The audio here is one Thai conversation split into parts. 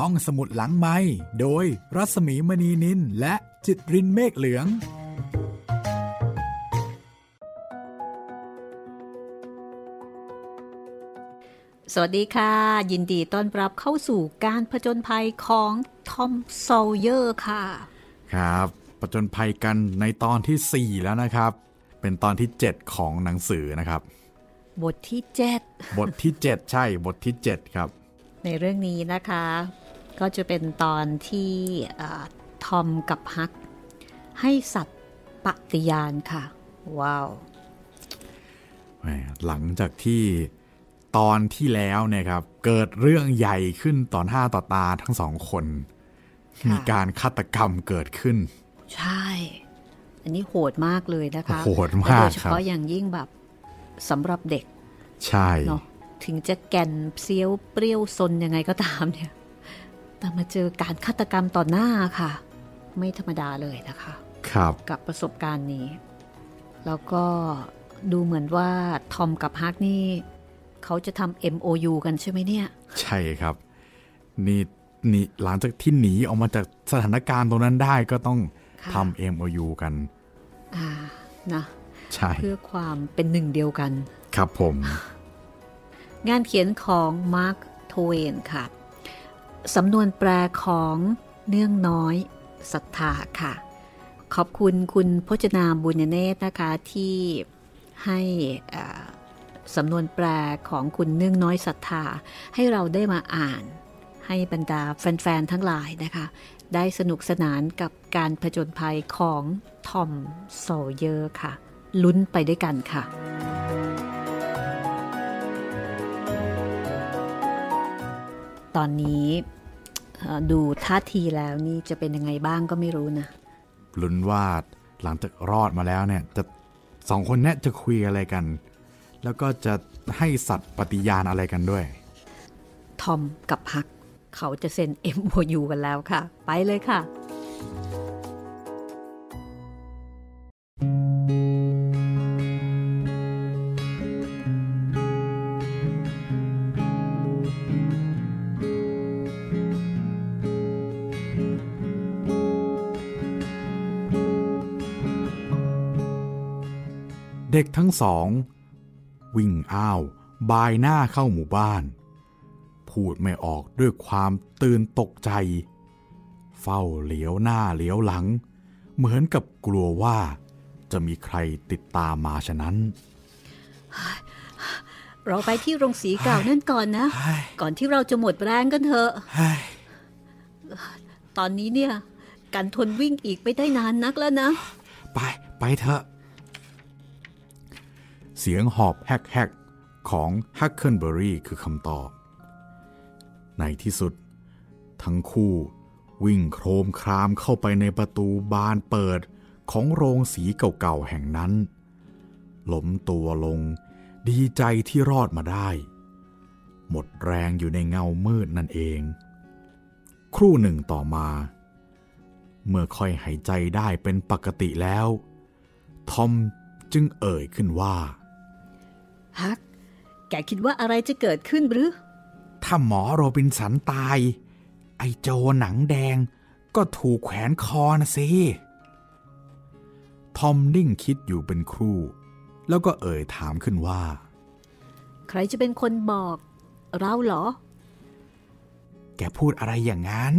ห้องสมุดหลังไมค์โดยรัสมีมณีนินและจิตรินเมฆเหลือง สวัสดีค่ะ ยินดีต้อนรับเข้าสู่การผจญภัยของทอม ซอว์เยอร์ค่ะ ครับผจญภัยกันในตอนที่ 4 แล้วนะครับ เป็นตอนที่ 7 ของหนังสือนะครับ บทที่เจ็ดบทที่ 7 ใช่บทที่ 7 ครับในเรื่องนี้นะคะ ก็จะเป็นตอนที่เอ่อทอมกับฮัก ให้สัตว์ปฏิญาณค่ะ ว้าวแหมหลังจากที่ตอนที่แล้วเนี่ยครับ เกิดเรื่องใหญ่ขึ้นต่อหน้าต่อตาทั้งสองคนค่ะมีการฆาตกรรมเกิดขึ้น ใช่ อันนี้โหดมากเลยนะคะโหดมากและโดยเฉครับพาะอย่างยิ่งแบบสำหรับเด็ก ใช่เนาะถึงจะแก่นเซียวเปรี้ยวซนยังไงก็ตามเนี่ย แต่มาเจอการฆาตกรรมต่อหน้าค่ะ ไม่ธรรมดาเลยนะคะ ครับกับประสบการณ์นี้ แล้วก็ดูเหมือนว่าทอมกับฮักนี่เขาจะทำ MOU กันใช่ไหมเนี่ย ใช่ครับ นี่นี่หลังจากที่หนีออกมาจากสถานการณ์ตรงนั้นได้ก็ต้องค่ะทำ MOU กัน อ่านะใช่เพื่อความเป็นหนึ่งเดียวกัน ครับผม งานเขียนของมาร์คโทเวนค่ะ สำนวนแปลของเนื่องน้อยศรัทธาค่ะ ขอบคุณคุณพจนาบุญเนตรนะคะที่ให้สำนวนแปลของคุณเนื่องน้อยศรัทธา ให้เราได้มาอ่าน ให้บรรดาแฟน ๆ ทั้งหลายนะคะ ได้สนุกสนานกับการผจญภัยของทอมโซเยอร์ค่ะ ลุ้นไปด้วยกันค่ะ ตอนนี้เอ่อดูท่าทีแล้วนี่จะเป็นยังไงบ้างก็ไม่รู้นะลุ้นว่าหลังจากรอดมาแล้วเนี่ยจะสองคนเนี้ยจะคุยอะไรกัน แล้วก็จะให้สัตว์ปฏิญาณอะไรกันด้วย ทอมกับฮัก เขาจะเซ็น MOU กันแล้วค่ะ ไปเลยค่ะ เด็กทั้งสอง วิ่งอ้าวบายหน้าเข้าหมู่บ้าน พูดไม่ออกด้วยความตื่นตกใจ เฝ้าเหลียวหน้าเหลียวหลัง เหมือนกับกลัวว่าจะมีใครติดตามมาฉะนั้น เราไปที่โรงสีเก่านั่นก่อนนะ ก่อนที่เราจะหมดแรงกันเถอะ ตอนนี้เนี่ย กันทนวิ่งอีกไม่ได้นานนักแล้วนะ ไป ไปเถอะ เสียงหอบแฮกๆของฮักเคิลเบอรี่คือคำตอบ ในที่สุด ทั้งคู่วิ่งโครมครามเข้าไปในประตูบานเปิดของโรงสีเก่าๆแห่งนั้น ล้มตัวลงดีใจที่รอดมาได้ หมดแรงอยู่ในเงามืดนั่นเอง ครู่หนึ่งต่อมา เมื่อค่อยหายใจได้เป็นปกติแล้ว ทอมจึงเอ่ยขึ้นว่า ฮัก แกคิดว่าอะไรจะเกิดขึ้นหรือ ถ้าหมอโรบินสันตาย ไอโจหนังแดง ก็ถูกแขวนคอนะสิ ทอมนิ่งคิดอยู่เป็นครู่ แล้วก็เอ่ยถามขึ้นว่า ใครจะเป็นคนบอก เราเหรอ แกพูดอะไรอย่างนั้น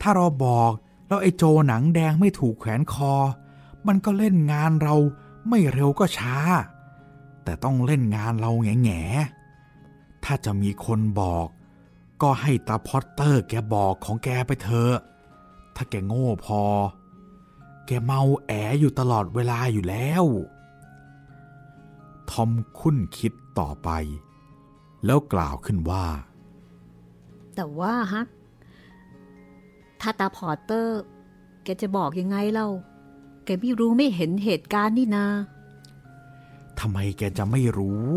ถ้าเราบอกแล้วไอโจหนังแดงไม่ถูกแขวนคอ มันก็เล่นงานเราไม่เร็วก็ช้า แต่ต้องเล่นงานเราแง่แง่ๆถ้าจะมีคนบอก ก็ให้ตาพอตเตอร์แกบอกของแกไปเถอะ ถ้าแกโง่พอ แกเมาแออยู่ตลอดเวลาอยู่แล้ว ทอมครุ่นคิดต่อไป แล้วกล่าวขึ้นว่า แต่ว่าฮัก ถ้าตาพอร์เตอร์ แกจะบอกยังไงเล่า แกไม่รู้ไม่เห็นเหตุการณ์นี่นา ทำไมแกจะไม่รู้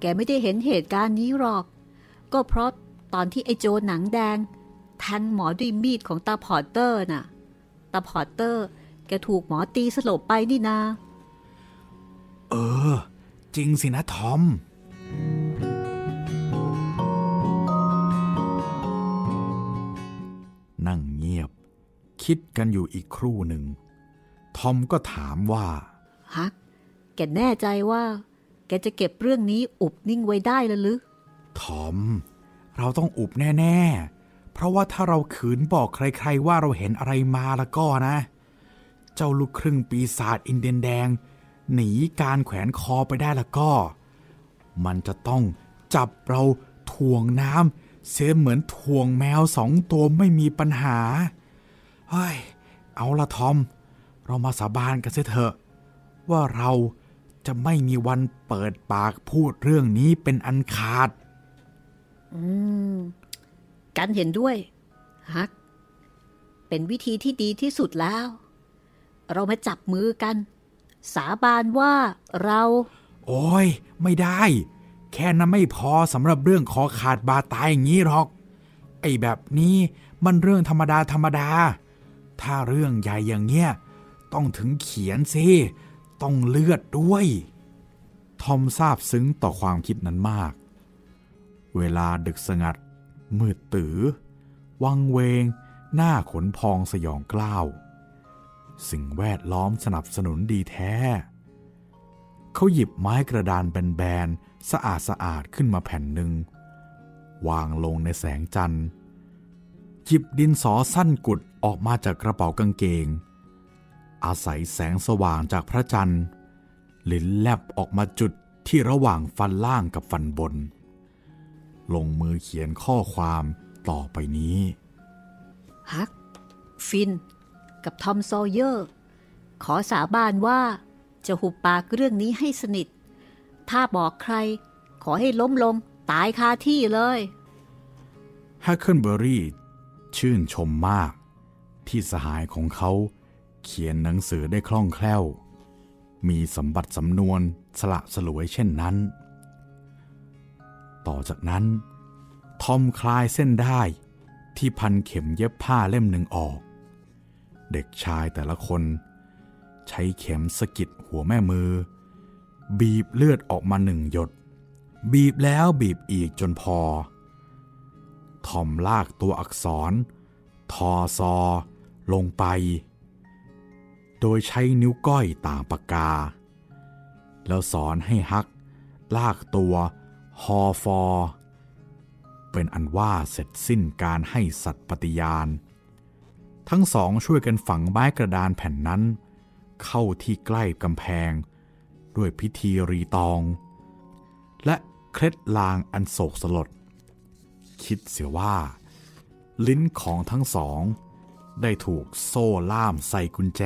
แกไม่ได้เห็นเหตุการณ์นี้หรอก ก็เพราะตอนที่ไอ้โจหนังแดงแทงหมอด้วยมีดของตาพอร์เตอร์น่ะ ตาพอร์เตอร์ แกถูกหมอตีสลบไปนี่นา เออ จริงสินะทอมคิดกันอยู่อีกครู่หนึ่ง ทอมก็ถามว่า ฮัก แกแน่ใจว่า แกจะเก็บเรื่องนี้อุบนิ่งไว้ได้หรือทอม เราต้องอุบแน่ ๆ เพราะว่าถ้าเราขืนบอกใคร ๆ ว่าเราเห็นอะไรมาแล้วก็นะ เจ้าลูกครึ่งปีศาจอินเดียนแดง หนีการแขวนคอไปได้แล้วก็ มันจะต้องจับเราถ่วงน้ำเสียเหมือนถ่วงแมวสองตัวไม่มีปัญหา เฮ้ย เอาละทอม เรามาสาบานกันเสียเถอะ ว่าเรา จะไม่มีวันเปิดปากพูดเรื่องนี้เป็นอันขาด อืม กันเห็นด้วยฮัก เป็นวิธีที่ดีที่สุดแล้ว เรามาจับมือกัน สาบานว่าเรา โอ้ย ไม่ได้ แค่นั้นไม่พอสำหรับเรื่องคอขาดบาตายอย่างนี้หรอก ไอ้แบบนี้มันเรื่องธรรมดาธรรมดา ถ้าเรื่องใหญ่อย่างเงี้ย ต้องถึงเขียนสิ ต้องเลือดด้วย ทอมทราบซึ้งต่อความคิดนั้นมาก เวลาดึกสงัด มืดตื้อวังเวง หน้าขนพองสยองกล้าว สิ่งแวดล้อมสนับสนุนดีแท้ เขาหยิบไม้กระดานแบนๆ สะอาดสะอาดขึ้นมาแผ่นหนึ่ง วางลงในแสงจันทร์หยิบดินสอสั้นกุดออกมาจากกระเป๋ากางเกง อาศัยแสงสว่างจากพระจันทร์ ลิ้นแลบออกมาจุกที่ระหว่างฟันล่างกับฟันบน ลงมือเขียนข้อความต่อไปนี้ฮัก ฟิน กับทอม ซอว์เยอร์ ขอสาบานว่าจะหุบปากเรื่องนี้ให้สนิท ถ้าบอกใคร ขอให้ล้มลงตายคาที่เลยแฮกเคิลเบอรี่ชื่นชมมาก ที่สหายของเขา เขียนหนังสือได้คล่องแคล่ว มีสมบัติสำนวนสละสลวยเช่นนั้น ต่อจากนั้นทอมคลายเส้นได้ที่พันเข็มเย็บผ้าเล่มหนึ่งออก เด็กชายแต่ละคน ใช้เข็มสะกิดหัวแม่มือ บีบเลือดออกมาหนึ่งหยด บีบแล้วบีบอีกจนพอ ทอมลากตัวอักษร ทอซอ ลงไป โดยใช้นิ้วก้อยต่างปากกา แล้วสอนให้ฮัก ลากตัวฮอฟอ เป็นอันว่าเสร็จสิ้นการให้สัตว์ปฏิญาณ ทั้งสองช่วยกันฝังไม้กระดานแผ่นนั้น เข้าที่ใกล้กำแพง ด้วยพิธีรีตอง และเคล็ดลางอันโศกสลด คิดเสียว่า ลิ้นของทั้งสองได้ถูกโซ่ล่ามใส่กุญแจ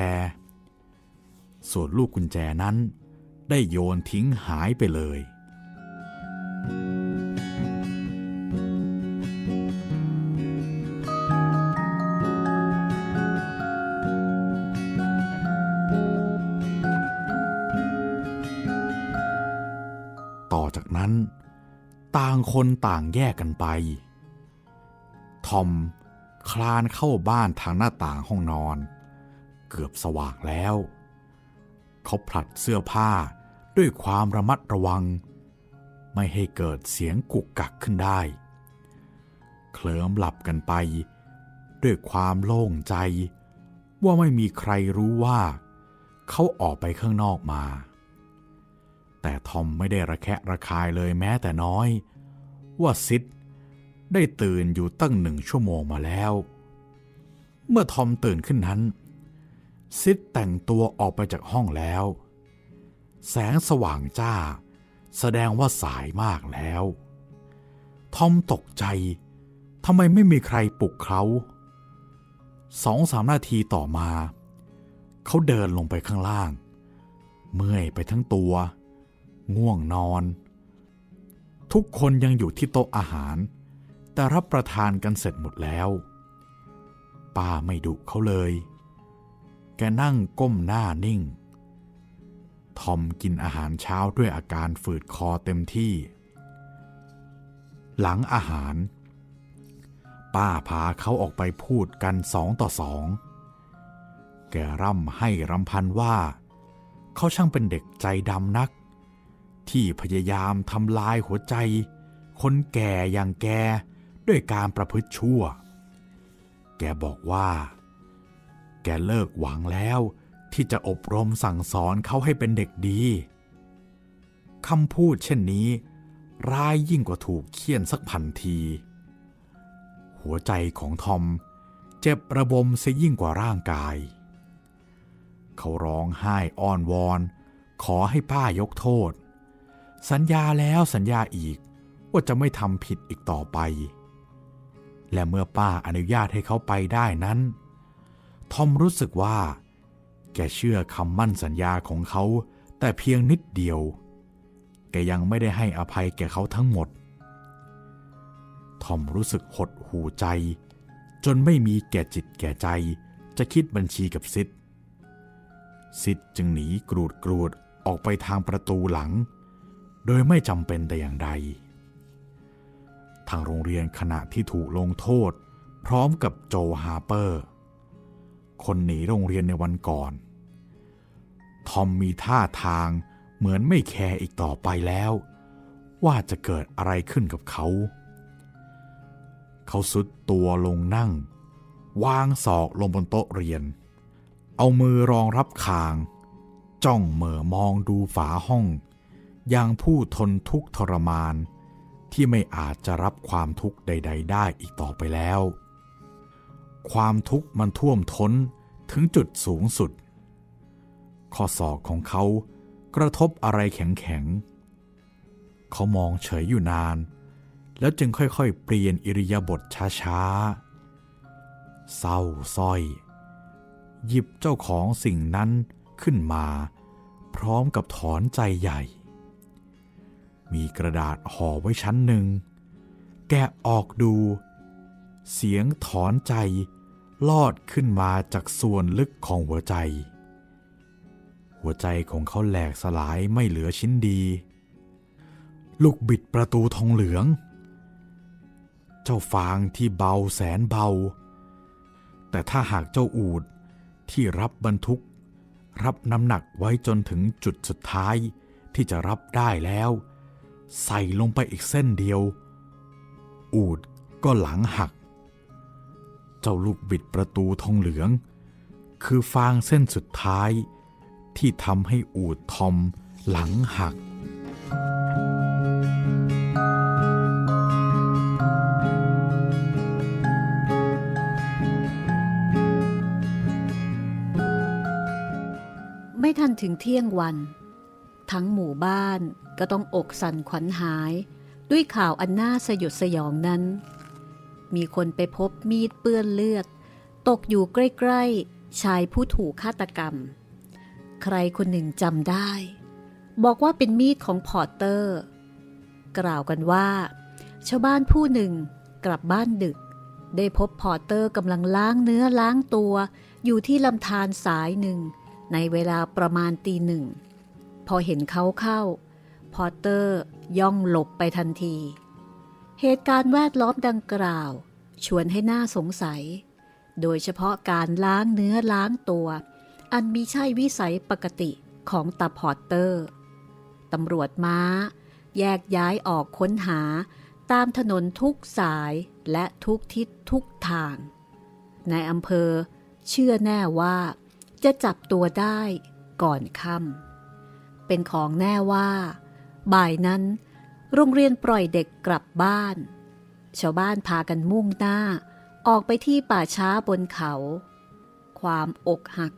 ส่วนลูกกุญแจนั้น ได้โยนทิ้งหายไปเลย ต่อจากนั้น ต่างคนต่างแยกกันไป ทอมคลานเข้าบ้านทางหน้าต่างห้องนอน เกือบสว่างแล้ว เขาผลัดเสื้อผ้าด้วยความระมัดระวัง ไม่ให้เกิดเสียงกุกกักขึ้นได้ เคลิ้มหลับกันไป ด้วยความโล่งใจ ว่าไม่มีใครรู้ว่า เขาออกไปข้างนอกมา แต่ทอมไม่ได้ระแคะระคายเลยแม้แต่น้อย ว่าซิดได้ตื่นอยู่ตั้งหนึ่งชั่วโมงมาแล้ว เมื่อทอมตื่นขึ้นนั้น ซิดแต่งตัวออกไปจากห้องแล้ว แสงสว่างจ้า แสดงว่าสายมากแล้ว ทอมตกใจทำไมไม่มีใครปลุกเขาสองสามนาทีต่อมา เขาเดินลงไปข้างล่าง เมื่อยไปทั้งตัว ง่วงนอน ทุกคนยังอยู่ที่โต๊ะอาหาร แต่รับประทานกันเสร็จหมดแล้ว ป้าไม่ดุเขาเลย แกนั่งก้มหน้านิ่ง ทอมกินอาหารเช้าด้วยอาการฝืดคอเต็มที่ หลังอาหาร ป้าพาเขาออกไปพูดกันสองต่อสอง แกร่ำให้รำพันว่า เขาช่างเป็นเด็กใจดำนัก ที่พยายามทำลายหัวใจ คนแก่อย่างแกด้วยการประพฤติชั่ว แกบอกว่า แกเลิกหวังแล้วที่จะอบรมสั่งสอนเขาให้เป็นเด็กดีคำพูดเช่นนี้ ร้ายยิ่งกว่าถูกเคี่ยนสักพันที หัวใจของทอมเจ็บระบมเสียยิ่งกว่าร่างกาย เขาร้องไห้อ้อนวอน ขอให้ป้ายกโทษ สัญญาแล้วสัญญาอีกว่าจะไม่ทำผิดอีกต่อไป และเมื่อป้าอนุญาตให้เขาไปได้นั้น ทอมรู้สึกว่า แกเชื่อคำมั่นสัญญาของเขา แต่เพียงนิดเดียว แกยังไม่ได้ให้อภัยแก่เขาทั้งหมด ทอมรู้สึกหดหูใจ จนไม่มีแก่จิตแก่ใจจะคิดบัญชีกับซิดซิดจึงหนีกรูดกรูดออกไปทางประตูหลัง โดยไม่จำเป็นแต่อย่างใด ทางโรงเรียนขณะที่ถูกลงโทษ พร้อมกับโจฮาร์เปอร์ คนหนีโรงเรียนในวันก่อน ทอมมีท่าทางเหมือนไม่แคร์อีกต่อไปแล้ว ว่าจะเกิดอะไรขึ้นกับเขา เขาทรุดตัวลงนั่ง วางศอกลงบนโต๊ะเรียน เอามือรองรับคาง จ้องเหม่อมองดูฝาห้อง อย่างผู้ทนทุกข์ทรมานที่ไม่อาจจะรับความทุกข์ใด ๆ ได้อีกต่อไปแล้ว ความทุกข์มันท่วมท้นถึงจุดสูงสุด ข้อศอกของเขากระทบอะไรแข็งๆ เขามองเฉยอยู่นาน แล้วจึงค่อยๆ เปลี่ยนอิริยาบถช้าๆ เศร้าส้อย หยิบเจ้าของสิ่งนั้นขึ้นมา พร้อมกับถอนใจใหญ่ มีกระดาษห่อไว้ชั้นหนึ่ง แกะออกดูเเสียงถอนใจ ลอดขึ้นมาจากส่วนลึกของหัวใจ หัวใจของเขาแหลกสลายไม่เหลือชิ้นดี ลูกบิดประตูทองเหลือง เจ้าฟางที่เบาแสนเบา แต่ถ้าหากเจ้าอูดที่รับบรรทุก รับน้ำหนักไว้จนถึงจุดสุดท้ายที่จะรับได้แล้ว ใส่ลงไปอีกเส้นเดียว อูดก็หลังหัก เจ้าลูกบิดประตูทองเหลือง คือฟางเส้นสุดท้ายที่ทำให้อูดทอมหลังหัก ไม่ทันถึงเที่ยงวัน ทั้งหมู่บ้านก็ต้องอกสั่นขวัญหาย ด้วยข่าวอันน่าสยดสยองนั้น มีคนไปพบมีดเปื้อนเลือด ตกอยู่ใกล้ ๆ ชายผู้ถูกฆาตกรรม ใครคนหนึ่งจำได้ บอกว่าเป็นมีดของพอร์เตอร์ กล่าวกันว่า ชาวบ้านผู้หนึ่งกลับบ้านดึก ได้พบพอร์เตอร์กำลังล้างเนื้อล้างตัว อยู่ที่ลำธารสายหนึ่ง ในเวลาประมาณตีหนึ่ง พอเห็นเขาเข้า พอร์เตอร์ย่องหลบไปทันที เหตุการณ์แวดล้อมดังกล่าว ชวนให้น่าสงสัย โดยเฉพาะการล้างเนื้อล้างตัว อันมิใช่วิสัยปกติของตาพอร์เตอร์ตำรวจม้า แยกย้ายออกค้นหาตามถนนทุกสายและทุกทิศทุกทาง ในอำเภอเชื่อแน่ว่า จะจับตัวได้ก่อนค่ำเป็นของแน่ว่า บ่ายนั้น โรงเรียนปล่อยเด็กกลับบ้าน ชาวบ้านพากันมุ่งหน้า ออกไปที่ป่าช้าบนเขา ความอกหัก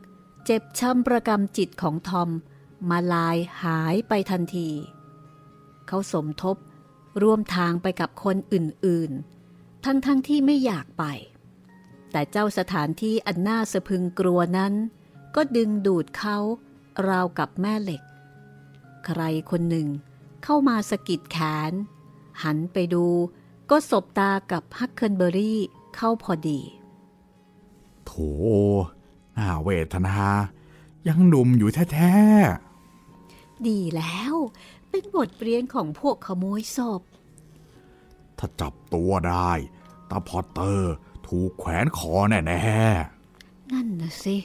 เจ็บช้ำประกำจิตของทอม มาลายหายไปทันที เขาสมทบร่วมทางไปกับคนอื่นๆ ทั้งๆทที่ไม่อยากไป แต่เจ้าสถานที่อันน่าสะพึงกลัวนั้น ก็ดึงดูดเขาราวกับแม่เหล็ก ใครคนหนึ่ง เข้ามาสะกิดแขน หันไปดูก็สบตากับฮักเคิลเบอรี่เข้าพอดี โถน่าเวทนา ยังหนุ่มอยู่แท้ดีแล้ว เป็นบทเรียนของพวกขโมยศพๆถ้าจับตัวได้ตาพอตเตอร์ถูกแขวนคอแน่นั่นนะสิ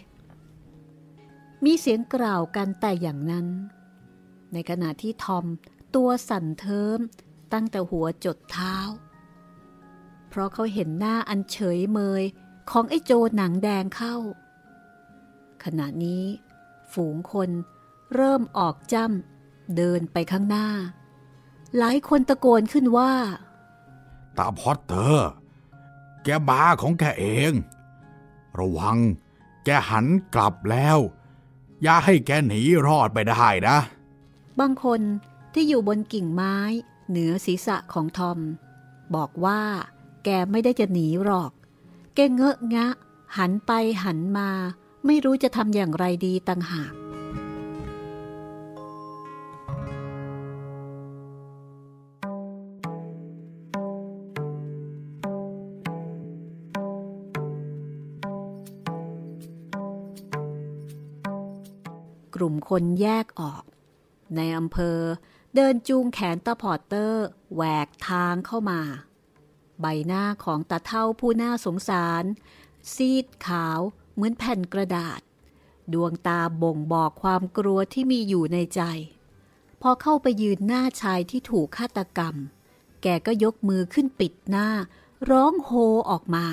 มีเสียงกล่าวกันแต่อย่างนั้น ในขณะที่ทอม ตัวสั่นเทิมตั้งแต่หัวจดเท้า เพราะเขาเห็นหน้าอันเฉยเมยของไอ้โจหนังแดงเข้า ขณะนี้ ฝูงคนเริ่มออกจ้ำเดินไปข้างหน้า หลายคนตะโกนขึ้นว่า ตาพอตเตอร์ แกบาของแกเอง ระวัง แกหันกลับแล้ว อย่าให้แกหนีรอดไปได้นะ บางคน ที่อยู่บนกิ่งไม้ เหนือศีรษะของทอม บอกว่า แกไม่ได้จะหนีหรอก แกเงอะงะ หันไปหันมา ไม่รู้จะทำอย่างไรดีต่างหากกลุ่มคนแยกออก ในอำเภอ เดินจูงแขนตาพอร์เตอร์ แหวกทางเข้ามา ใบหน้าของตาเท่าผู้น่าสงสาร ซีดขาวเหมือนแผ่นกระดาษ ดวงตาบ่งบอกความกลัวที่มีอยู่ในใจ พอเข้าไปยืนหน้าชายที่ถูกฆาตกรรม แกก็ยกมือขึ้นปิดหน้า ร้องโฮออกมา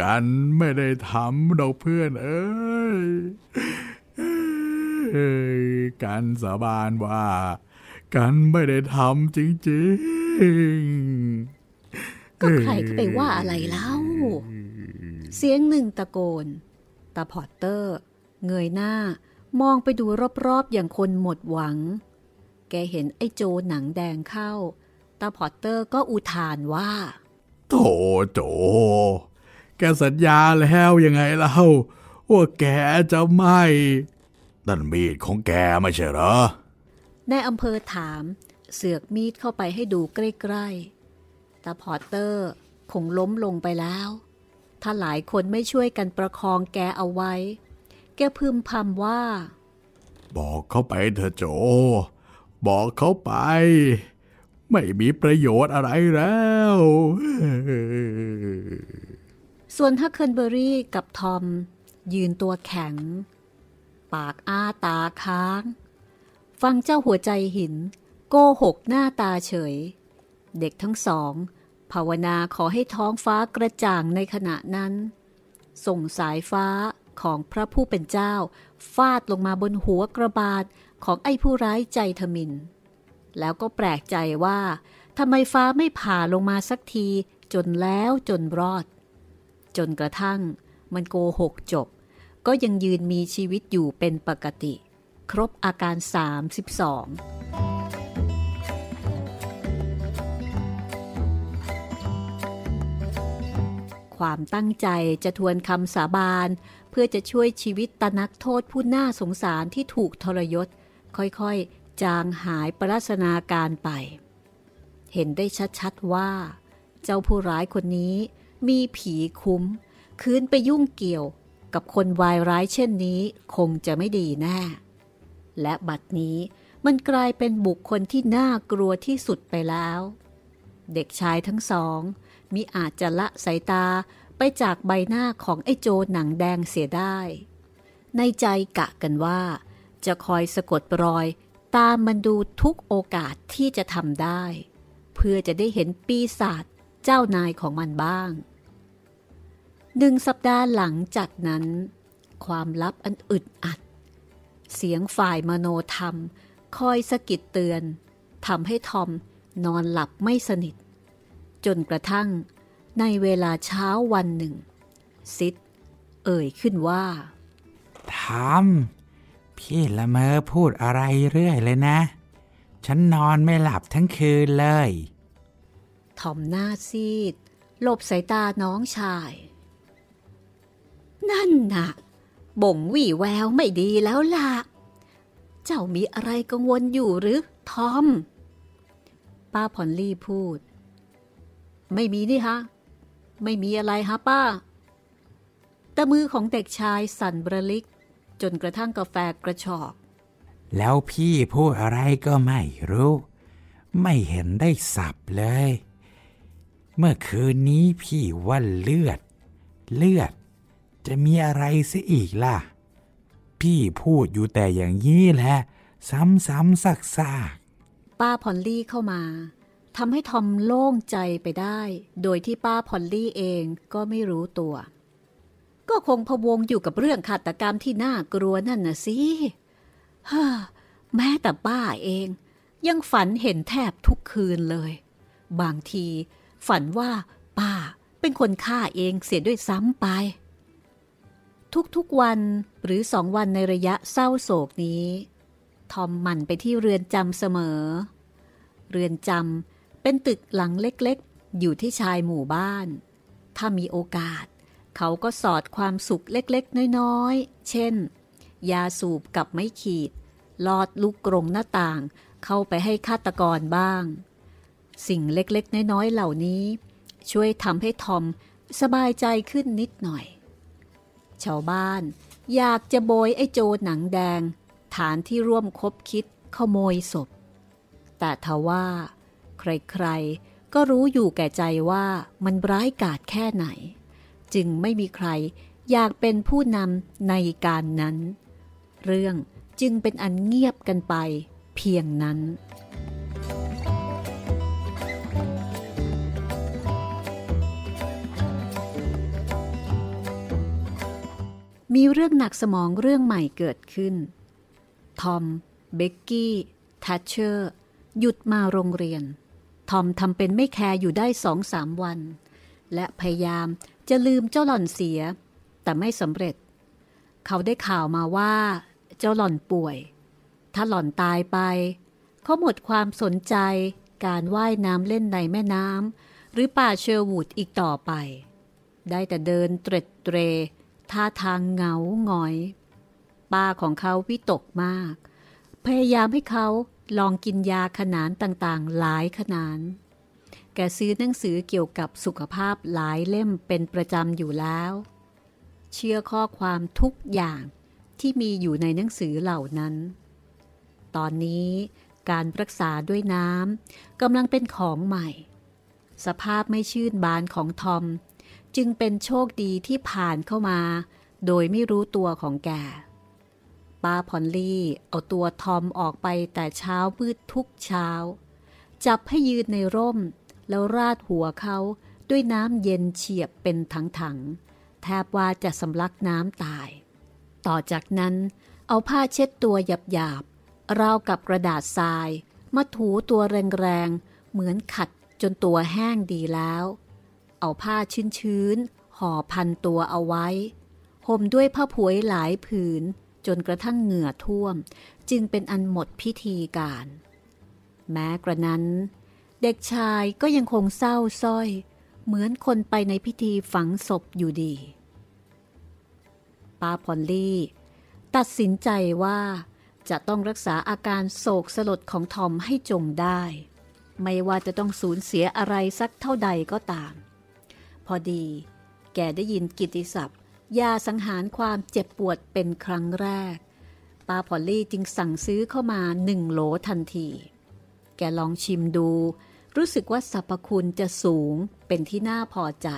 กันไม่ได้ทำดอกเพื่อนเอ้ย กันสาบานว่า กันไม่ได้ทำจริงๆ ก็ใครก็ไปว่าอะไรเล่า เสียงหนึ่งตะโกนตาพอตเตอร์ เงยหน้ามองไปดูรอบๆอย่างคนหมดหวัง แกเห็นไอ้โจหนังแดงเข้า ตาพอตเตอร์ก็อุทานว่า โถโจ แกสัญญาแล้วยังไงเล่าว่าแกจะไม่ นั่นมีดของแกไม่ใช่เหรอในอำเภอถามเสือกมีดเข้าไปให้ดูใกล้ๆตาพอตเตอร์คงล้มลงไปแล้ว ถ้าหลายคนไม่ช่วยกันประคองแกเอาไว้ แกพึมพำว่า บอกเขาไปเถอะโจ บอกเขาไป ไม่มีประโยชน์อะไรแล้ว ส่วนฮักเคิลเบอรี่กับทอม ยืนตัวแข็ง ปากอ้าตาค้าง ฟังเจ้าหัวใจหิน โกหกหน้าตาเฉย เด็กทั้งสอง ภาวนาขอให้ท้องฟ้ากระจ่างในขณะนั้น ส่งสายฟ้าของพระผู้เป็นเจ้า ฟาดลงมาบนหัวกระบาดของไอ้ผู้ร้ายใจทมิน แล้วก็แปลกใจว่าทำไมฟ้าไม่ผ่าลงมาสักทีจนแล้วจนรอด จนกระทั่งมันโกหกจบ ก็ยังยืนมีชีวิตอยู่เป็นปกติ ครบอาการ 32ความตั้งใจจะทวนคำสาบาน เพื่อจะช่วยชีวิตตนักโทษผู้น่าสงสารที่ถูกทรยศ ค่อยๆ จางหายปรัสนาการไป เห็นได้ชัดๆว่า เจ้าผู้ร้ายคนนี้มีผีคุ้ม คืนไปยุ่งเกี่ยว กับคนวายร้ายเช่นนี้คงจะไม่ดีแน่ และบัดนี้มันกลายเป็นบุคคลที่น่ากลัวที่สุดไปแล้ว เด็กชายทั้งสองมิอาจจะละสายตาไปจากใบหน้าของไอ้โจหนังแดงเสียได้ ในใจกะกันว่า จะคอยสะกดรอยตามมันดูทุกโอกาสที่จะทำได้ เพื่อจะได้เห็นปีศาจเจ้านายของมันบ้าง หนึ่งสัปดาห์หลังจากนั้น ความลับอันอึดอัด เสียงฝ่ายมโนธรรม คอยสะกิดเตือนทำให้ทอมนอนหลับไม่สนิท จนกระทั่งในเวลาเช้าวันหนึ่ง ซิดเอ่ยขึ้นว่าทำพี่ละเมอพูดอะไรเรื่อยเลยนะ ฉันนอนไม่หลับทั้งคืนเลย ทอมหน้าซีดหลบสายตาน้องชาย นั่นน่ะ บ่งวี่แววไม่ดีแล้วล่ะ เจ้ามีอะไรกังวลอยู่หรือ ทอม ป้าพอลลี่พูด ไม่มีนี่ฮะ ไม่มีอะไรฮะป้า แต่มือของเด็กชายสั่นบระลิก จนกระทั่งกาแฟกระชอก แล้วพี่พูดอะไรก็ไม่รู้ ไม่เห็นได้สับเลย เมื่อคืนนี้พี่ว่าเลือด เลือด จะมีอะไรซะอีกล่ะ พี่พูดอยู่แต่อย่างนี้แหละ ซ้ำๆซากๆป้าพอลลี่เข้ามาทำให้ทอมโล่งใจไปได้ โดยที่ป้าพอลลี่เองก็ไม่รู้ตัว ก็คงพะวงอยู่กับเรื่องฆาตกรรมที่น่ากลัวนั่นน่ะสิฮ่าแม้แต่ป้าเอง ยังฝันเห็นแทบทุกคืนเลย บางที ฝันว่า ป้าเป็นคนฆ่าเองเสียด้วยซ้ำไป ทุกๆวันหรือสองวันในระยะเศร้าโศกนี้ ทอมหมั่นไปที่เรือนจำเสมอ เรือนจำเป็นตึกหลังเล็กๆ อยู่ที่ชายหมู่บ้าน ถ้ามีโอกาส เขาก็สอดความสุขเล็กๆ น้อยๆ เช่น ยาสูบกับไม้ขีด ลอดลูกกรงหน้าต่างเข้าไปให้ฆาตกรบ้าง สิ่งเล็กๆ น้อยๆ เหล่านี้ ช่วยทำให้ทอมสบายใจขึ้นนิดหน่อย ชาวบ้าน อยากจะโบยไอ้โจหนังแดง ฐานที่ร่วมคบคิดขโมยศพ แต่ทว่า ใครๆ ก็รู้อยู่แก่ใจว่ามันร้ายกาจแค่ไหน จึงไม่มีใครอยากเป็นผู้นำในการนั้น เรื่องจึงเป็นอันเงียบกันไปเพียงนั้น มีเรื่องหนักสมองเรื่องใหม่เกิดขึ้น ทอม เบกกี้ทัชเชอร์ หยุดมาโรงเรียน ทอมทำเป็นไม่แคร์อยู่ได้สองสามวัน และพยายามจะลืมเจ้าหล่อนเสีย แต่ไม่สำเร็จ เขาได้ข่าวมาว่า เจ้าหล่อนป่วย ถ้าหล่อนตายไป เขาหมดความสนใจการว่ายน้ำเล่นในแม่น้ำหรือป่าเชอร์วูดอีกต่อไป ได้แต่เดินเตร็ดเตร ท่าทางเหงาหงอย ป้าของเขาวิตกมาก พยายามให้เขาลองกินยาขนานต่างๆ หลายขนาน แกซื้อหนังสือเกี่ยวกับสุขภาพหลายเล่มเป็นประจำอยู่แล้ว เชื่อข้อความทุกอย่างที่มีอยู่ในหนังสือเหล่านั้น ตอนนี้การรักษาด้วยน้ำกำลังเป็นของใหม่ สภาพไม่ชื่นบานของทอม จึงเป็นโชคดีที่ผ่านเข้ามา โดยไม่รู้ตัวของแกป้าพอลลี่เอาตัวทอมออกไปแต่เช้ามืดทุกเช้า จับให้ยืนในร่ม แล้วราดหัวเขาด้วยน้ำเย็นเฉียบเป็นถังๆ แทบว่าจะสำลักน้ำตาย ต่อจากนั้นเอาผ้าเช็ดตัวหยาบๆราวกับกระดาษทราย มาถูตัวแรงๆ เหมือนขัดจนตัวแห้งดีแล้ว เอาผ้าชื้นๆห่อพันตัวเอาไว้ ห่มด้วยผ้าผวยหลายผืน จนกระทั่งเหงื่อท่วม จึงเป็นอันหมดพิธีการ แม้กระนั้น เด็กชายก็ยังคงเศร้าส้อย เหมือนคนไปในพิธีฝังศพอยู่ดีป้าพอลลี่ ตัดสินใจว่าจะต้องรักษาอาการโศกสลดของทอมให้จงได้ ไม่ว่าจะต้องสูญเสียอะไรสักเท่าใดก็ตาม อดี แกได้ยินกิตติศัพท์ ยาสังหารความเจ็บปวดเป็นครั้งแรก ป้าพอลลี่จึงสั่งซื้อเข้ามาหนึ่งโหลทันที แกลองชิมดู รู้สึกว่าสรรพคุณจะสูงเป็นที่น่าพอใจ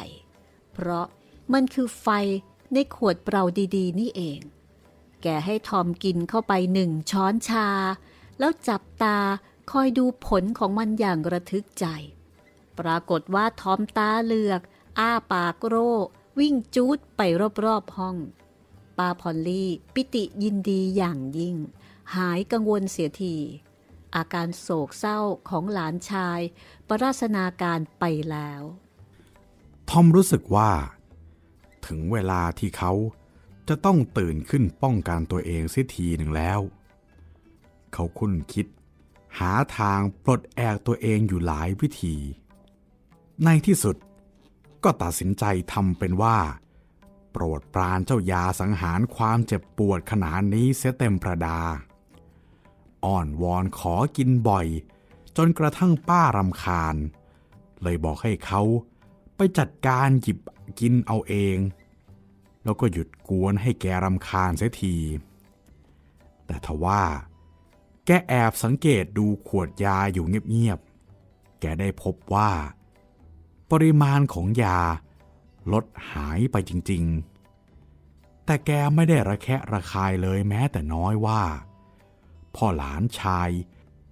เพราะมันคือไฟในขวดเปล่าดีๆ นี่เอง แกให้ทอมกินเข้าไปหนึ่งช้อนชา แล้วจับตาคอยดูผลของมันอย่างระทึกใจ ปรากฏว่าทอมตาเลือก อ้าปากโรวิ่งจูดไปรอบๆห้องป้าพอลลี่ ปิติยินดีอย่างยิ่ง หายกังวลเสียที อาการโศกเศร้าของหลานชาย ประราศนาการไปแล้ว ทอมรู้สึกว่า ถึงเวลาที่เขาจะต้องตื่นขึ้นป้องกันตัวเองเสียทีหนึ่งแล้ว เขาคุ้นคิด หาทางปลดแอกตัวเองอยู่หลายวิธี ในที่สุด ก็ตัดสินใจทำเป็นว่า โปรดปรานเจ้ายาสังหารความเจ็บปวดขนาดนี้เสียเต็มประดาอ้อนวอนขอกินบ่อย จนกระทั่งป้ารำคาญ เลยบอกให้เขาไปจัดการหยิบกินเอาเอง แล้วก็หยุดกวนให้แกรำคาญเสียที แต่ทว่า แกแอบสังเกตดูขวดยาอยู่เงียบๆ แกได้พบว่า ปริมาณของยา ลดหายไปจริง ๆ แต่แกไม่ได้ระแคะระคายเลยแม้แต่น้อยว่า พ่อหลานชาย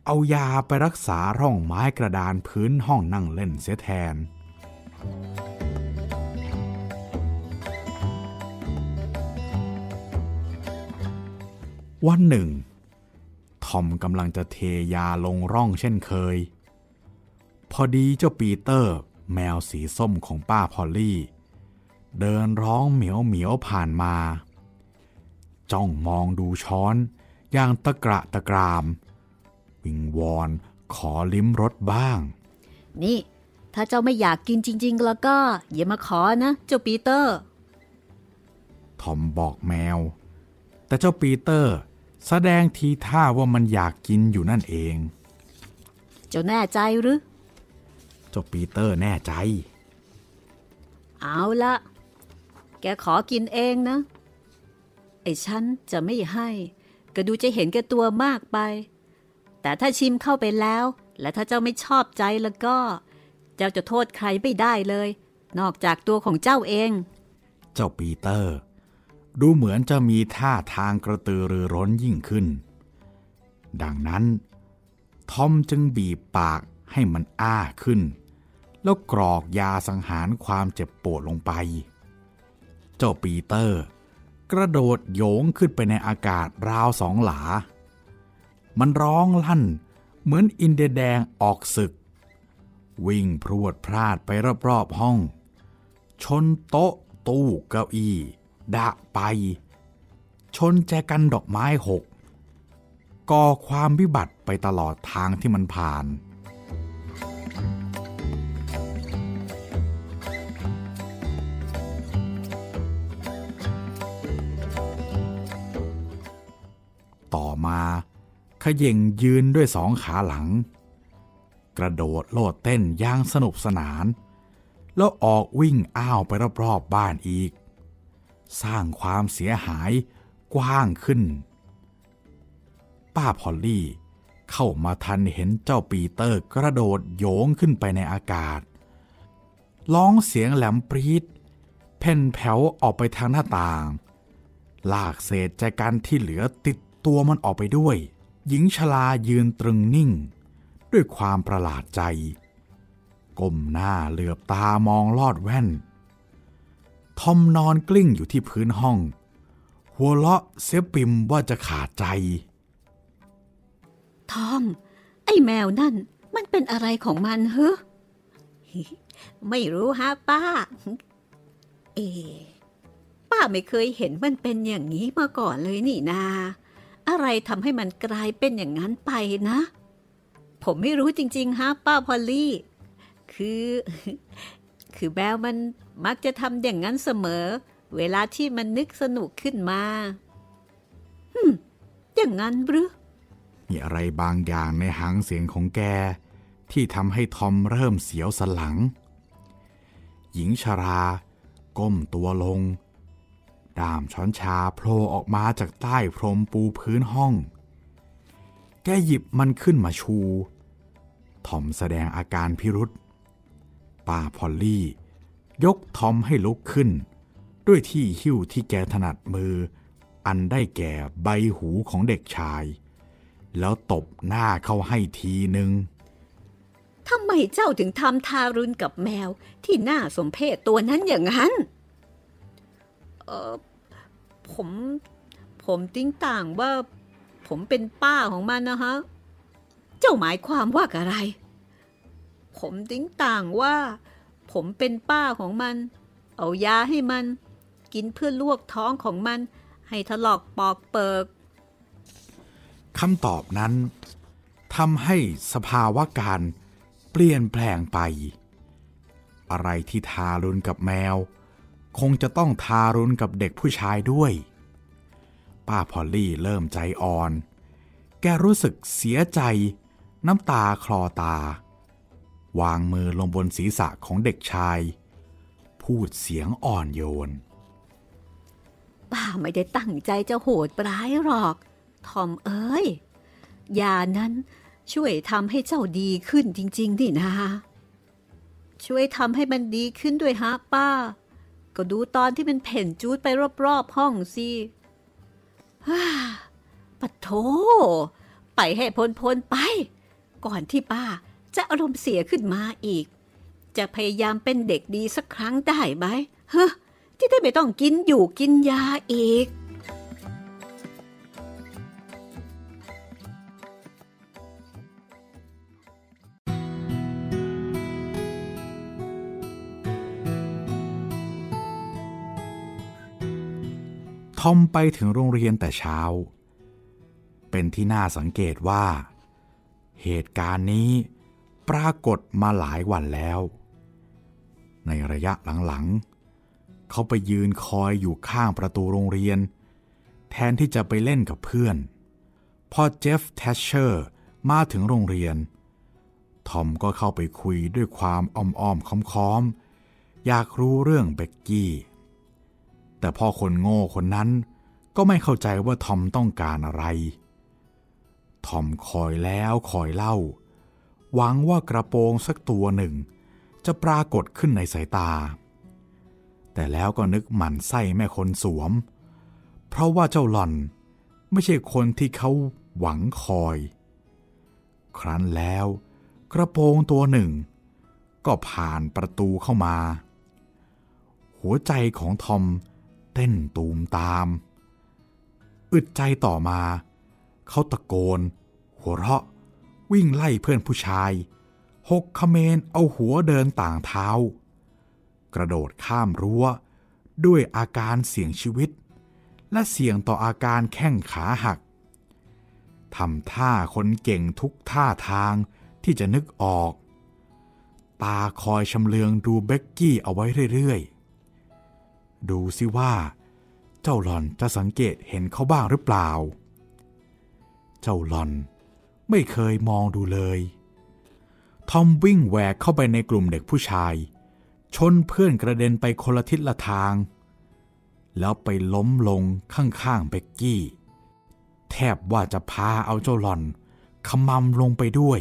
เอายาไปรักษาร่องไม้กระดานพื้นห้องนั่งเล่นเสียแทน วันหนึ่งทอมกำลังจะเทยาลงร่องเช่นเคย พอดีเจ้าปีเตอร์ แมวสีส้มของป้าพอลลี่ เดินร้องเหมียวเหมียวผ่านมา จ้องมองดูช้อนอย่างตะกละตะกลาม วิงวอนขอลิ้มรสบ้าง นี่ ถ้าเจ้าไม่อยากกินจริง ๆ แล้วก็ อย่ามาขอนะเจ้าปีเตอร์ ทอมบอกแมว แต่เจ้าปีเตอร์ แสดงทีท่าว่ามันอยากกินอยู่นั่นเอง เจ้าแน่ใจหรือ เจ้าปีเตอร์แน่ใจ เอาละแกขอกินเองนะ ไอ้ฉันจะไม่ให้ ก็ดูจะเห็นแก่ตัวมากไป แต่ถ้าชิมเข้าไปแล้ว และถ้าเจ้าไม่ชอบใจแล้วก็ เจ้าจะโทษใครไม่ได้เลย นอกจากตัวของเจ้าเอง เจ้าปีเตอร์ ดูเหมือนจะมีท่าทางกระตือรือร้นยิ่งขึ้น ดังนั้น ทอมจึงบีบปากให้มันอ้าขึ้น แล้วกรอกยาสังหารความเจ็บปวดลงไป เจ้าปีเตอร์ กระโดดโยงขึ้นไปในอากาศราวสองหลา มันร้องลั่นเหมือนอินเดแดงออกศึก วิ่งพรวดพลาดไปรอบๆห้อง ชนโต๊ะตู้เก้าอี้ดะไป ชนแจกันดอกไม้หกก่อความวิบัติไปตลอดทางที่มันผ่าน ต่อมาขย่งยืนด้วยสองขาหลัง กระโดดโลดเต้นย่างสนุกสนาน แล้วออกวิ่งอ้าวไปรอบๆบ้านอีก สร้างความเสียหายกว้างขึ้น ป้าพอลลี่เข้ามาทันเห็นเจ้าปีเตอร์กระโดดโยงขึ้นไปในอากาศ ร้องเสียงแหลมปรีดเพ่นแผ่วออกไปทางหน้าต่าง ลากเศษใจกันที่เหลือติด ตัวมันออกไปด้วย หญิงชรายืนตรึงนิ่ง ด้วยความประหลาดใจ ก้มหน้าเหลือบตามองลอดแว่น ทอมนอนกลิ้งอยู่ที่พื้นห้อง หัวเราะเสียปิมว่าจะขาดใจ ทอม ไอ้แมวนั่นมันเป็นอะไรของมันเฮ้ไม่รู้ฮะป้า เอ ป้าไม่เคยเห็นมันเป็นอย่างนี้มาก่อนเลยนี่นา อะไรทำให้มันกลายเป็นอย่างนั้นไปนะ ผมไม่รู้จริงๆฮะป้าพอลลี่ คือ คือแมวมันมักจะทำอย่างนั้นเสมอ เวลาที่มันนึกสนุกขึ้นมาฮึมอย่างนั้นหรือมีอะไรบางอย่างในหางเสียงของแก ที่ทำให้ทอมเริ่มเสียวสลัง หญิงชรา ก้มตัวลง ด้ามช้อนชาโผล่ออกมาจากใต้พรมปูพื้นห้อง แกหยิบมันขึ้นมาชู ทอมแสดงอาการพิรุษป้าพอลลี่ ยกทอมให้ลุกขึ้น ด้วยที่หิ้วที่แกถนัดมือ อันได้แก่ใบหูของเด็กชาย แล้วตบหน้าเขาให้ทีหนึ่งทำไมเจ้าถึงทำทารุณกับแมวที่น่าสมเพชตัวนั้นอย่างนั้น ออผมผมติ้งต่างว่า ผมเป็นป้าของมันนะฮะ เจ้าหมายความว่าอะไร ผมติ้งต่างว่า ผมเป็นป้าของมัน เอายาให้มัน กินเพื่อลวกท้องของมัน ให้ถลอกปอกเปิกคำตอบนั้นทำให้สภาวะการเปลี่ยนแปลงไป อะไรที่ทารุณกับแมว คงจะต้องทารุณกับเด็กผู้ชายด้วย ป้าพอลลี่เริ่มใจอ่อน แกรู้สึกเสียใจ น้ำตาคลอตา วางมือลงบนศีรษะของเด็กชาย พูดเสียงอ่อนโยน ป้าไม่ได้ตั้งใจจะโหดร้ายหรอก ทอมเอ้ยยานั้นช่วยทำให้เจ้าดีขึ้นจริงๆดินะ ช่วยทำให้มันดีขึ้นด้วยฮะป้า ก็ดูตอนที่มันเพ่นจูดไปรอบๆห้องสิฮ่าปะโถไปให้พ้นๆไป ก่อนที่ป้าจะอารมณ์เสียขึ้นมาอีก จะพยายามเป็นเด็กดีสักครั้งได้ไหมเฮ้ที่ได้ไม่ต้องกินอยู่กินยาอีก ทอมไปถึงโรงเรียนแต่เช้า เป็นที่น่าสังเกตว่า เหตุการณ์นี้ปรากฏมาหลายวันแล้ว ในระยะหลังๆ เขาไปยืนคอยอยู่ข้างประตูโรงเรียน แทนที่จะไปเล่นกับเพื่อน พอเจฟฟ์แทชเชอร์มาถึงโรงเรียน ทอมก็เข้าไปคุยด้วยความอ้อมๆค้อมๆ อยากรู้เรื่องเบกกี้ แต่พ่อคนโง่คนนั้นก็ไม่เข้าใจว่าทอมต้องการอะไร ทอมคอยแล้วคอยเล่า หวังว่ากระโปรงสักตัวหนึ่ง จะปรากฏขึ้นในสายตา แต่แล้วก็นึกหมั่นไส้แม่คนสวม เพราะว่าเจ้าหล่อนไม่ใช่คนที่เขาหวังคอย ครั้นแล้วกระโปรงตัวหนึ่ง ก็ผ่านประตูเข้ามา หัวใจของทอม เต้นตูมตาม อึดใจต่อมา เขาตะโกน หัวเราะ วิ่งไล่เพื่อนผู้ชายหกขเมนเอาหัวเดินต่างเท้า กระโดดข้ามรั้ว ด้วยอาการเสี่ยงชีวิต และเสี่ยงต่ออาการแข้งขาหักทำท่าคนเก่งทุกท่าทางที่จะนึกออก ตาคอยชำเลืองดูเบ็กกี้เอาไว้เรื่อยๆ ดูสิว่า เจ้าหลอนจะสังเกตเห็นเขาบ้างหรือเปล่า เจ้าหลอนไม่เคยมองดูเลย ทอมวิ่งแหวกเข้าไปในกลุ่มเด็กผู้ชาย ชนเพื่อนกระเด็นไปคนละทิศละทาง แล้วไปล้มลงข้างๆเบกกี้ แทบว่าจะพาเอาเจ้าหลอนขมำลงไปด้วย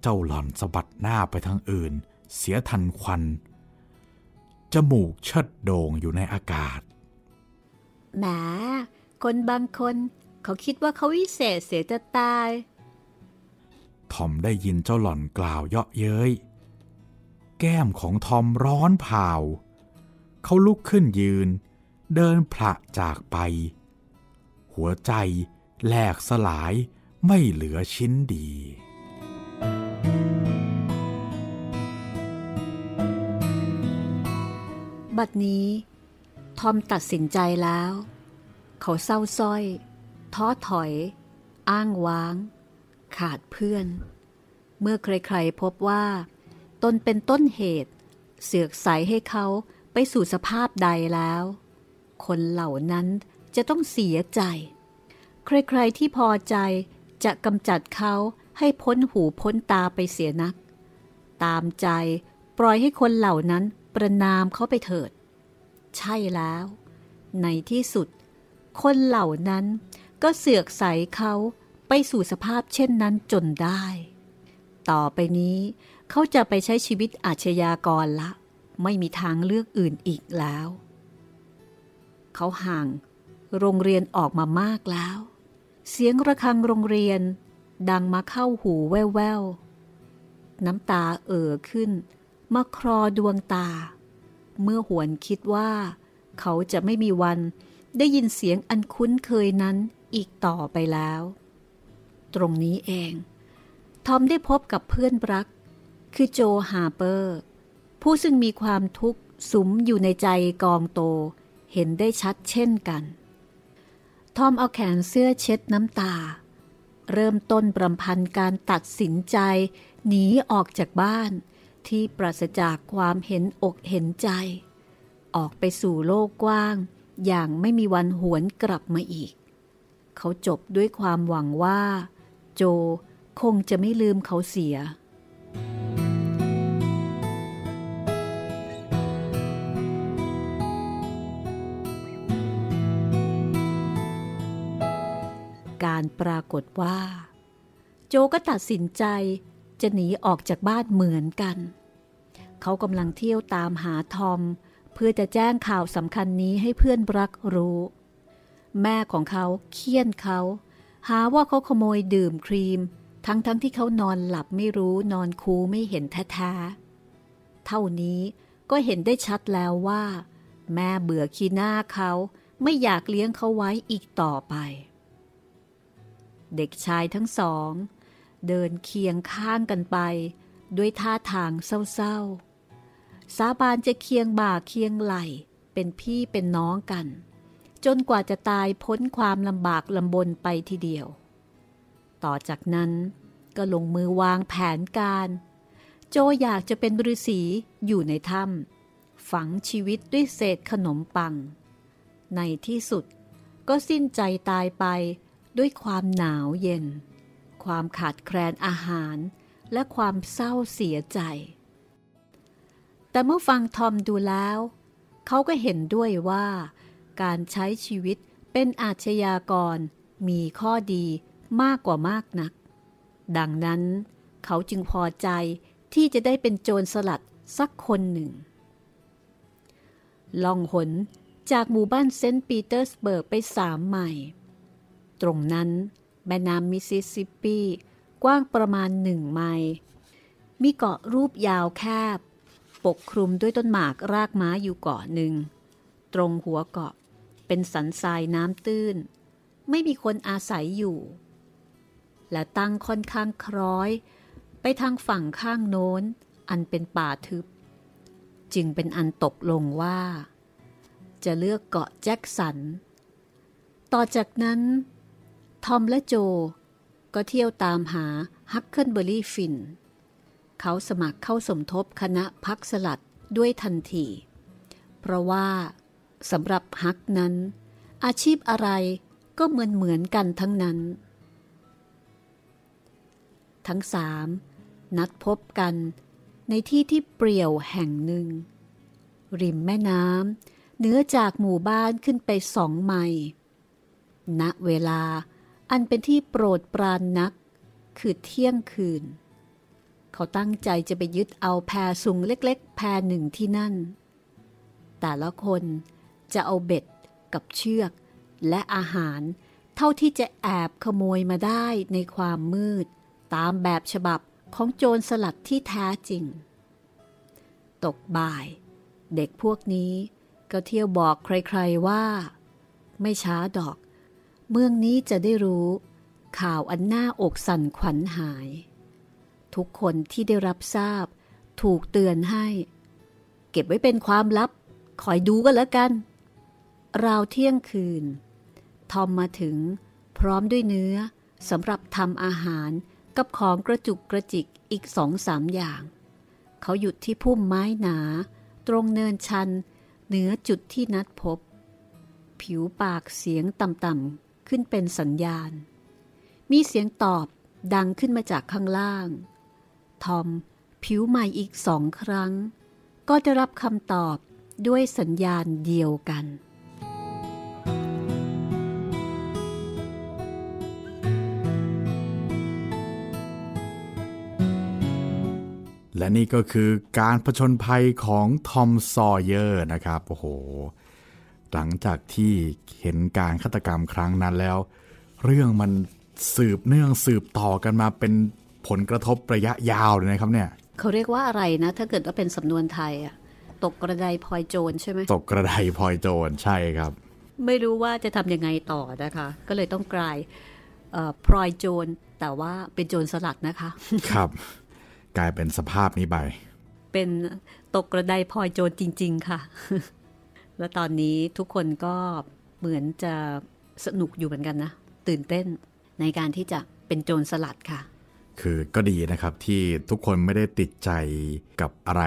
เจ้าหลอนสะบัดหน้าไปทางอื่น เสียทันควัน จมูกเชิดโด่งอยู่ในอากาศแหมคนบางคนเขาคิดว่าเขาวิเศษเสียจะตาย ทอมได้ยินเจ้าหล่อนกล่าวเยาะเย้ย แก้มของทอมร้อนเผาเขาลุกขึ้นยืน เดินผละจากไป หัวใจแหลกสลายไม่เหลือชิ้นดี บัดนี้ ทอมตัดสินใจแล้ว เขาเศร้าส้อย ท้อถอย อ้างว้าง ขาดเพื่อน เมื่อใครๆพบว่า ตนเป็นต้นเหตุ เสือกใสให้เขาไปสู่สภาพใดแล้ว คนเหล่านั้นจะต้องเสียใจ ใครๆที่พอใจจะกำจัดเขาให้พ้นหูพ้นตาไปเสียนัก ตามใจปล่อยให้คนเหล่านั้น ประนามเขาไปเถิด ใช่แล้ว ในที่สุด คนเหล่านั้นก็เสือกใสเขาไปสู่สภาพเช่นนั้นจนได้ ต่อไปนี้เขาจะไปใช้ชีวิตอาชญากรละ ไม่มีทางเลือกอื่นอีกแล้ว เขาห่าง โรงเรียนออกมามากแล้ว เสียงระฆังโรงเรียนดังมาเข้าหูแว่วๆน้ำตาเอ่อขึ้น มาครอดวงตา เมื่อหวนคิดว่า เขาจะไม่มีวันได้ยินเสียงอันคุ้นเคยนั้นอีกต่อไปแล้ว ตรงนี้เอง ทอมได้พบกับเพื่อนรัก คือโจฮาร์เปอร์ ผู้ซึ่งมีความทุกข์สุมอยู่ในใจกองโต เห็นได้ชัดเช่นกันทอมเอาแขนเสื้อเช็ดน้ำตา เริ่มต้นบรำพันการตัดสินใจ หนีออกจากบ้าน ที่ปราศจากความเห็นอกเห็นใจ ออกไปสู่โลกกว้าง อย่างไม่มีวันหวนกลับมาอีก เขาจบด้วยความหวังว่า โจคงจะไม่ลืมเขาเสีย การปรากฏว่า โจก็ตัดสินใจ จะหนีออกจากบ้านเหมือนกัน เขากำลังเที่ยวตามหาทอม เพื่อจะแจ้งข่าวสำคัญนี้ให้เพื่อนรักรู้ แม่ของเขาเคี่ยนเขา หาว่าเขาขโมยดื่มครีม ทั้งๆทที่เขานอนหลับไม่รู้นอนคูไม่เห็นแท้ๆเท่านี้ก็เห็นได้ชัดแล้วว่า แม่เบื่อขี้หน้าเขาไม่อยากเลี้ยงเขาไว้อีกต่อไป เด็กชายทั้งสอง เดินเคียงข้างกันไป ด้วยท่าทางเศร้าๆ สาบานจะเคียงบ่าเคียงไหลเป็นพี่เป็นน้องกัน จนกว่าจะตายพ้นความลำบากลำบนไปทีเดียว ต่อจากนั้นก็ลงมือวางแผนการ โจอยากจะเป็นฤาษีอยู่ในถ้ำฝังชีวิตด้วยเศษขนมปัง ในที่สุดก็สิ้นใจตายไปด้วยความหนาวเย็น ความขาดแคลนอาหาร และความเศร้าเสียใจ แต่เมื่อฟังทอมดูแล้ว เขาก็เห็นด้วยว่า การใช้ชีวิตเป็นอาชญากรมีข้อดีมากกว่ามากนัก ดังนั้นเขาจึงพอใจที่จะได้เป็นโจรสลัดสักคนหนึ่ง ล่องหนจากหมู่บ้านเซนต์ปีเตอร์สเบิร์กไปสามไมล์ ตรงนั้น แม่น้ำมิสซิสซิปปี กว้างประมาณหนึ่งไมล์มีเกาะรูปยาวแคบ ปกคลุมด้วยต้นหมากรากไม้อยู่เกาะหนึ่ง ตรงหัวเกาะเป็นสันทรายน้ำตื้น ไม่มีคนอาศัยอยู่ และตั้งค่อนข้างคล้อย ไปทางฝั่งข้างโน้น อันเป็นป่าทึบ จึงเป็นอันตกลงว่า จะเลือกเกาะแจ็คสัน ต่อจากนั้น ทอมและโจ ก็เที่ยวตามหาฮักเคิลเบอรี่ฟิน เขาสมัครเข้าสมทบคณะพักสลัดด้วยทันที เพราะว่าสำหรับฮักนั้น อาชีพอะไรก็เหมือนเหมือนกันทั้งนั้น ทั้งสามนัดพบกันในที่ที่เปรี่ยวแห่งหนึ่ง ริมแม่น้ำเหนือจากหมู่บ้านขึ้นไปสองไมล์ณเวลา อันเป็นที่โปรดปรานนัก คือเที่ยงคืน เขาตั้งใจจะไปยึดเอาแพสุงเล็กๆ แพหนึ่งที่นั่น แต่ละคนจะเอาเบ็ดกับเชือกและอาหาร เท่าที่จะแอบขโมยมาได้ในความมืด ตามแบบฉบับของโจรสลัดที่แท้จริง ตกบ่าย เด็กพวกนี้ก็เที่ยวบอกใครๆว่า ไม่ช้าดอก เมืองนี้จะได้รู้ ข่าวอันหน่าอกสั่นขวัญหาย ทุกคนที่ได้รับทราบ ถูกเตือนให้ เก็บไว้เป็นความลับ คอยดูกันแล้วกัน ราวเที่ยงคืน ทอมมาถึง พร้อมด้วยเนื้อสำหรับทำอาหารกับของกระจุกกระจิกอีกสองสามอย่าง เขาหยุดที่พุ่มไม้หนา ตรงเนินชัน เหนือจุดที่นัดพบ ผิวปากเสียงต่ำๆ ขึ้นเป็นสัญญาณ มีเสียงตอบดังขึ้นมาจากข้างล่าง ทอม ผิวใหม่อีกสองครั้ง ก็จะรับคำตอบด้วยสัญญาณเดียวกัน และนี่ก็คือการผชนภัยของทอมซอเยอร์นะครับ โอ้โห หลังจากที่เห็นการฆาตกรรมครั้งนั้นแล้ว เรื่องมันสืบเนื่องสืบต่อกันมาเป็นผลกระทบระยะยาวเลยนะครับเนี่ยเขาเรียกว่าอะไรนะ ถ้าเกิดว่าเป็นสำนวนไทยอะตกกระไดพลอยโจรใช่ไหมตกกระไดพลอยโจรใช่ครับ ไม่รู้ว่าจะทำยังไงต่อนะคะ ก็เลยต้องกลายเอ่อพลอยโจรแต่ว่าเป็นโจรสลัดนะคะ ครับ กลายเป็นสภาพนี้ไปเป็นตกกระไดพลอยโจรจริง ๆ ค่ะ และตอนนี้ทุกคนก็เหมือนจะสนุกอยู่เหมือนกันนะ ตื่นเต้นในการที่จะเป็นโจรสลัดค่ะ คือก็ดีนะครับที่ทุกคนไม่ได้ติดใจกับอะไร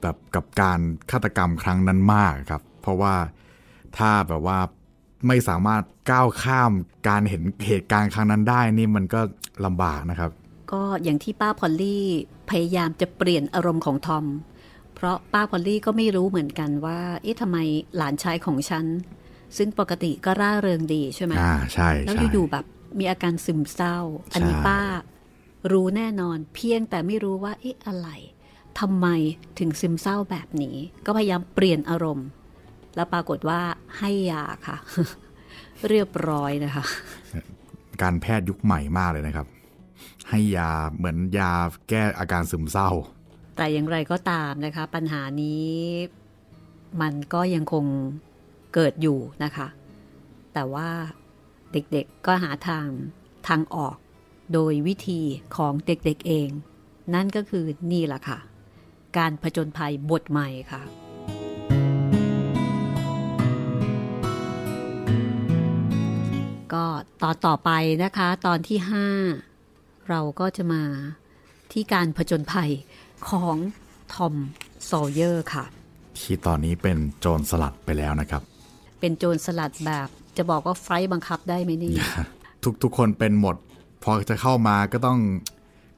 แบบกับการฆาตกรรมครั้งนั้นมากครับ เพราะว่าถ้าแบบว่าไม่สามารถก้าวข้ามการเห็นเหตุการณ์ครั้งนั้นได้นี่มันก็ลำบากนะครับ ก็อย่างที่ป้าพอลลี่พยายามจะเปลี่ยนอารมณ์ของทอม เพราะป้าพอลลี่ก็ไม่รู้เหมือนกันว่าเอ๊ะทำไมหลานชายของฉัน ซึ่งปกติก็ร่าเริงดีใช่ไหมอ่าใช่แล้วใช่อยู่ๆแบบมีอาการซึมเศร้า อันนี้ใช่ป้ารู้แน่นอนเพียงแต่ไม่รู้ว่าเอ๊ะอะไรทำไมถึงซึมเศร้าแบบนี้ ก็พยายามเปลี่ยนอารมณ์ แล้วปรากฏว่าให้ยาค่ะ เรียบร้อยนะคะ การแพทย์ยุคใหม่มากเลยนะครับ ให้ยาเหมือนยาแก้อาการซึมเศร้า แต่อย่างไรก็ตามนะคะ ปัญหานี้มันก็ยังคงเกิดอยู่นะคะ แต่ว่าเด็กๆก็หาทางทางออกโดยวิธีของเด็กๆเอง นั่นก็คือนี่แหละค่ะ การผจญภัยบทใหม่ค่ะก็ตอนต่อไปนะคะ ตอนที่ 5 เราก็จะมาที่การผจญภัย ของทอมโซเยอร์ค่ะ ที่ตอนนี้เป็นโจรสลัดไปแล้วนะครับ เป็นโจรสลัดแบบจะบอกว่าไฟต์บังคับได้ไหมนี่ ทุกทุกคนเป็นหมด พอจะเข้ามาก็ต้อง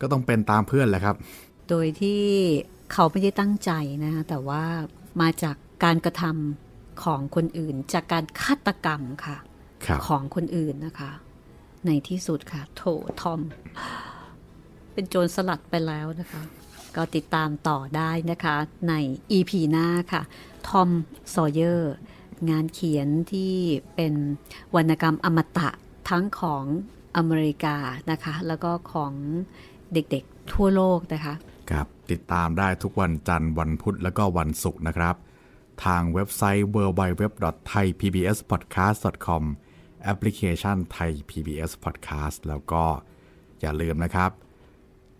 ก็ต้องเป็นตามเพื่อนแหละครับ โดยที่เขาไม่ได้ตั้งใจนะคะแต่ว่ามาจากการกระทำของคนอื่น จากการฆาตกรรมค่ะครับของคนอื่นนะคะ ในที่สุดค่ะ โถทอม เป็นโจรสลัดไปแล้วนะคะ ก็ติดตามต่อได้นะคะใน EP หน้าค่ะทอมซอเยอร์งานเขียนที่เป็นวรรณกรรมอมตะทั้งของอเมริกานะคะ แล้วก็ของเด็กๆทั่วโลกนะคะครับติดตามได้ทุกวันจันทร์วันพุธแล้วก็วันศุกร์นะครับ ทางเว็บไซต์ www.thaipbspodcast.com แอปพลิเคชัน Thai PBS Podcast แล้วก็อย่าลืมนะครับ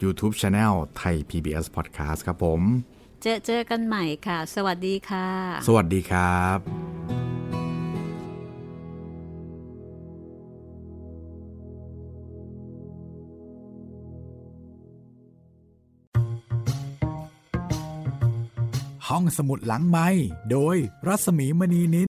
YouTube Channel Thai PBS Podcast ครับผม เจอเจอกันใหม่ค่ะ สวัสดีค่ะ สวัสดีครับห้องสมุดหลังไม้โดยรัสมีมณีนิน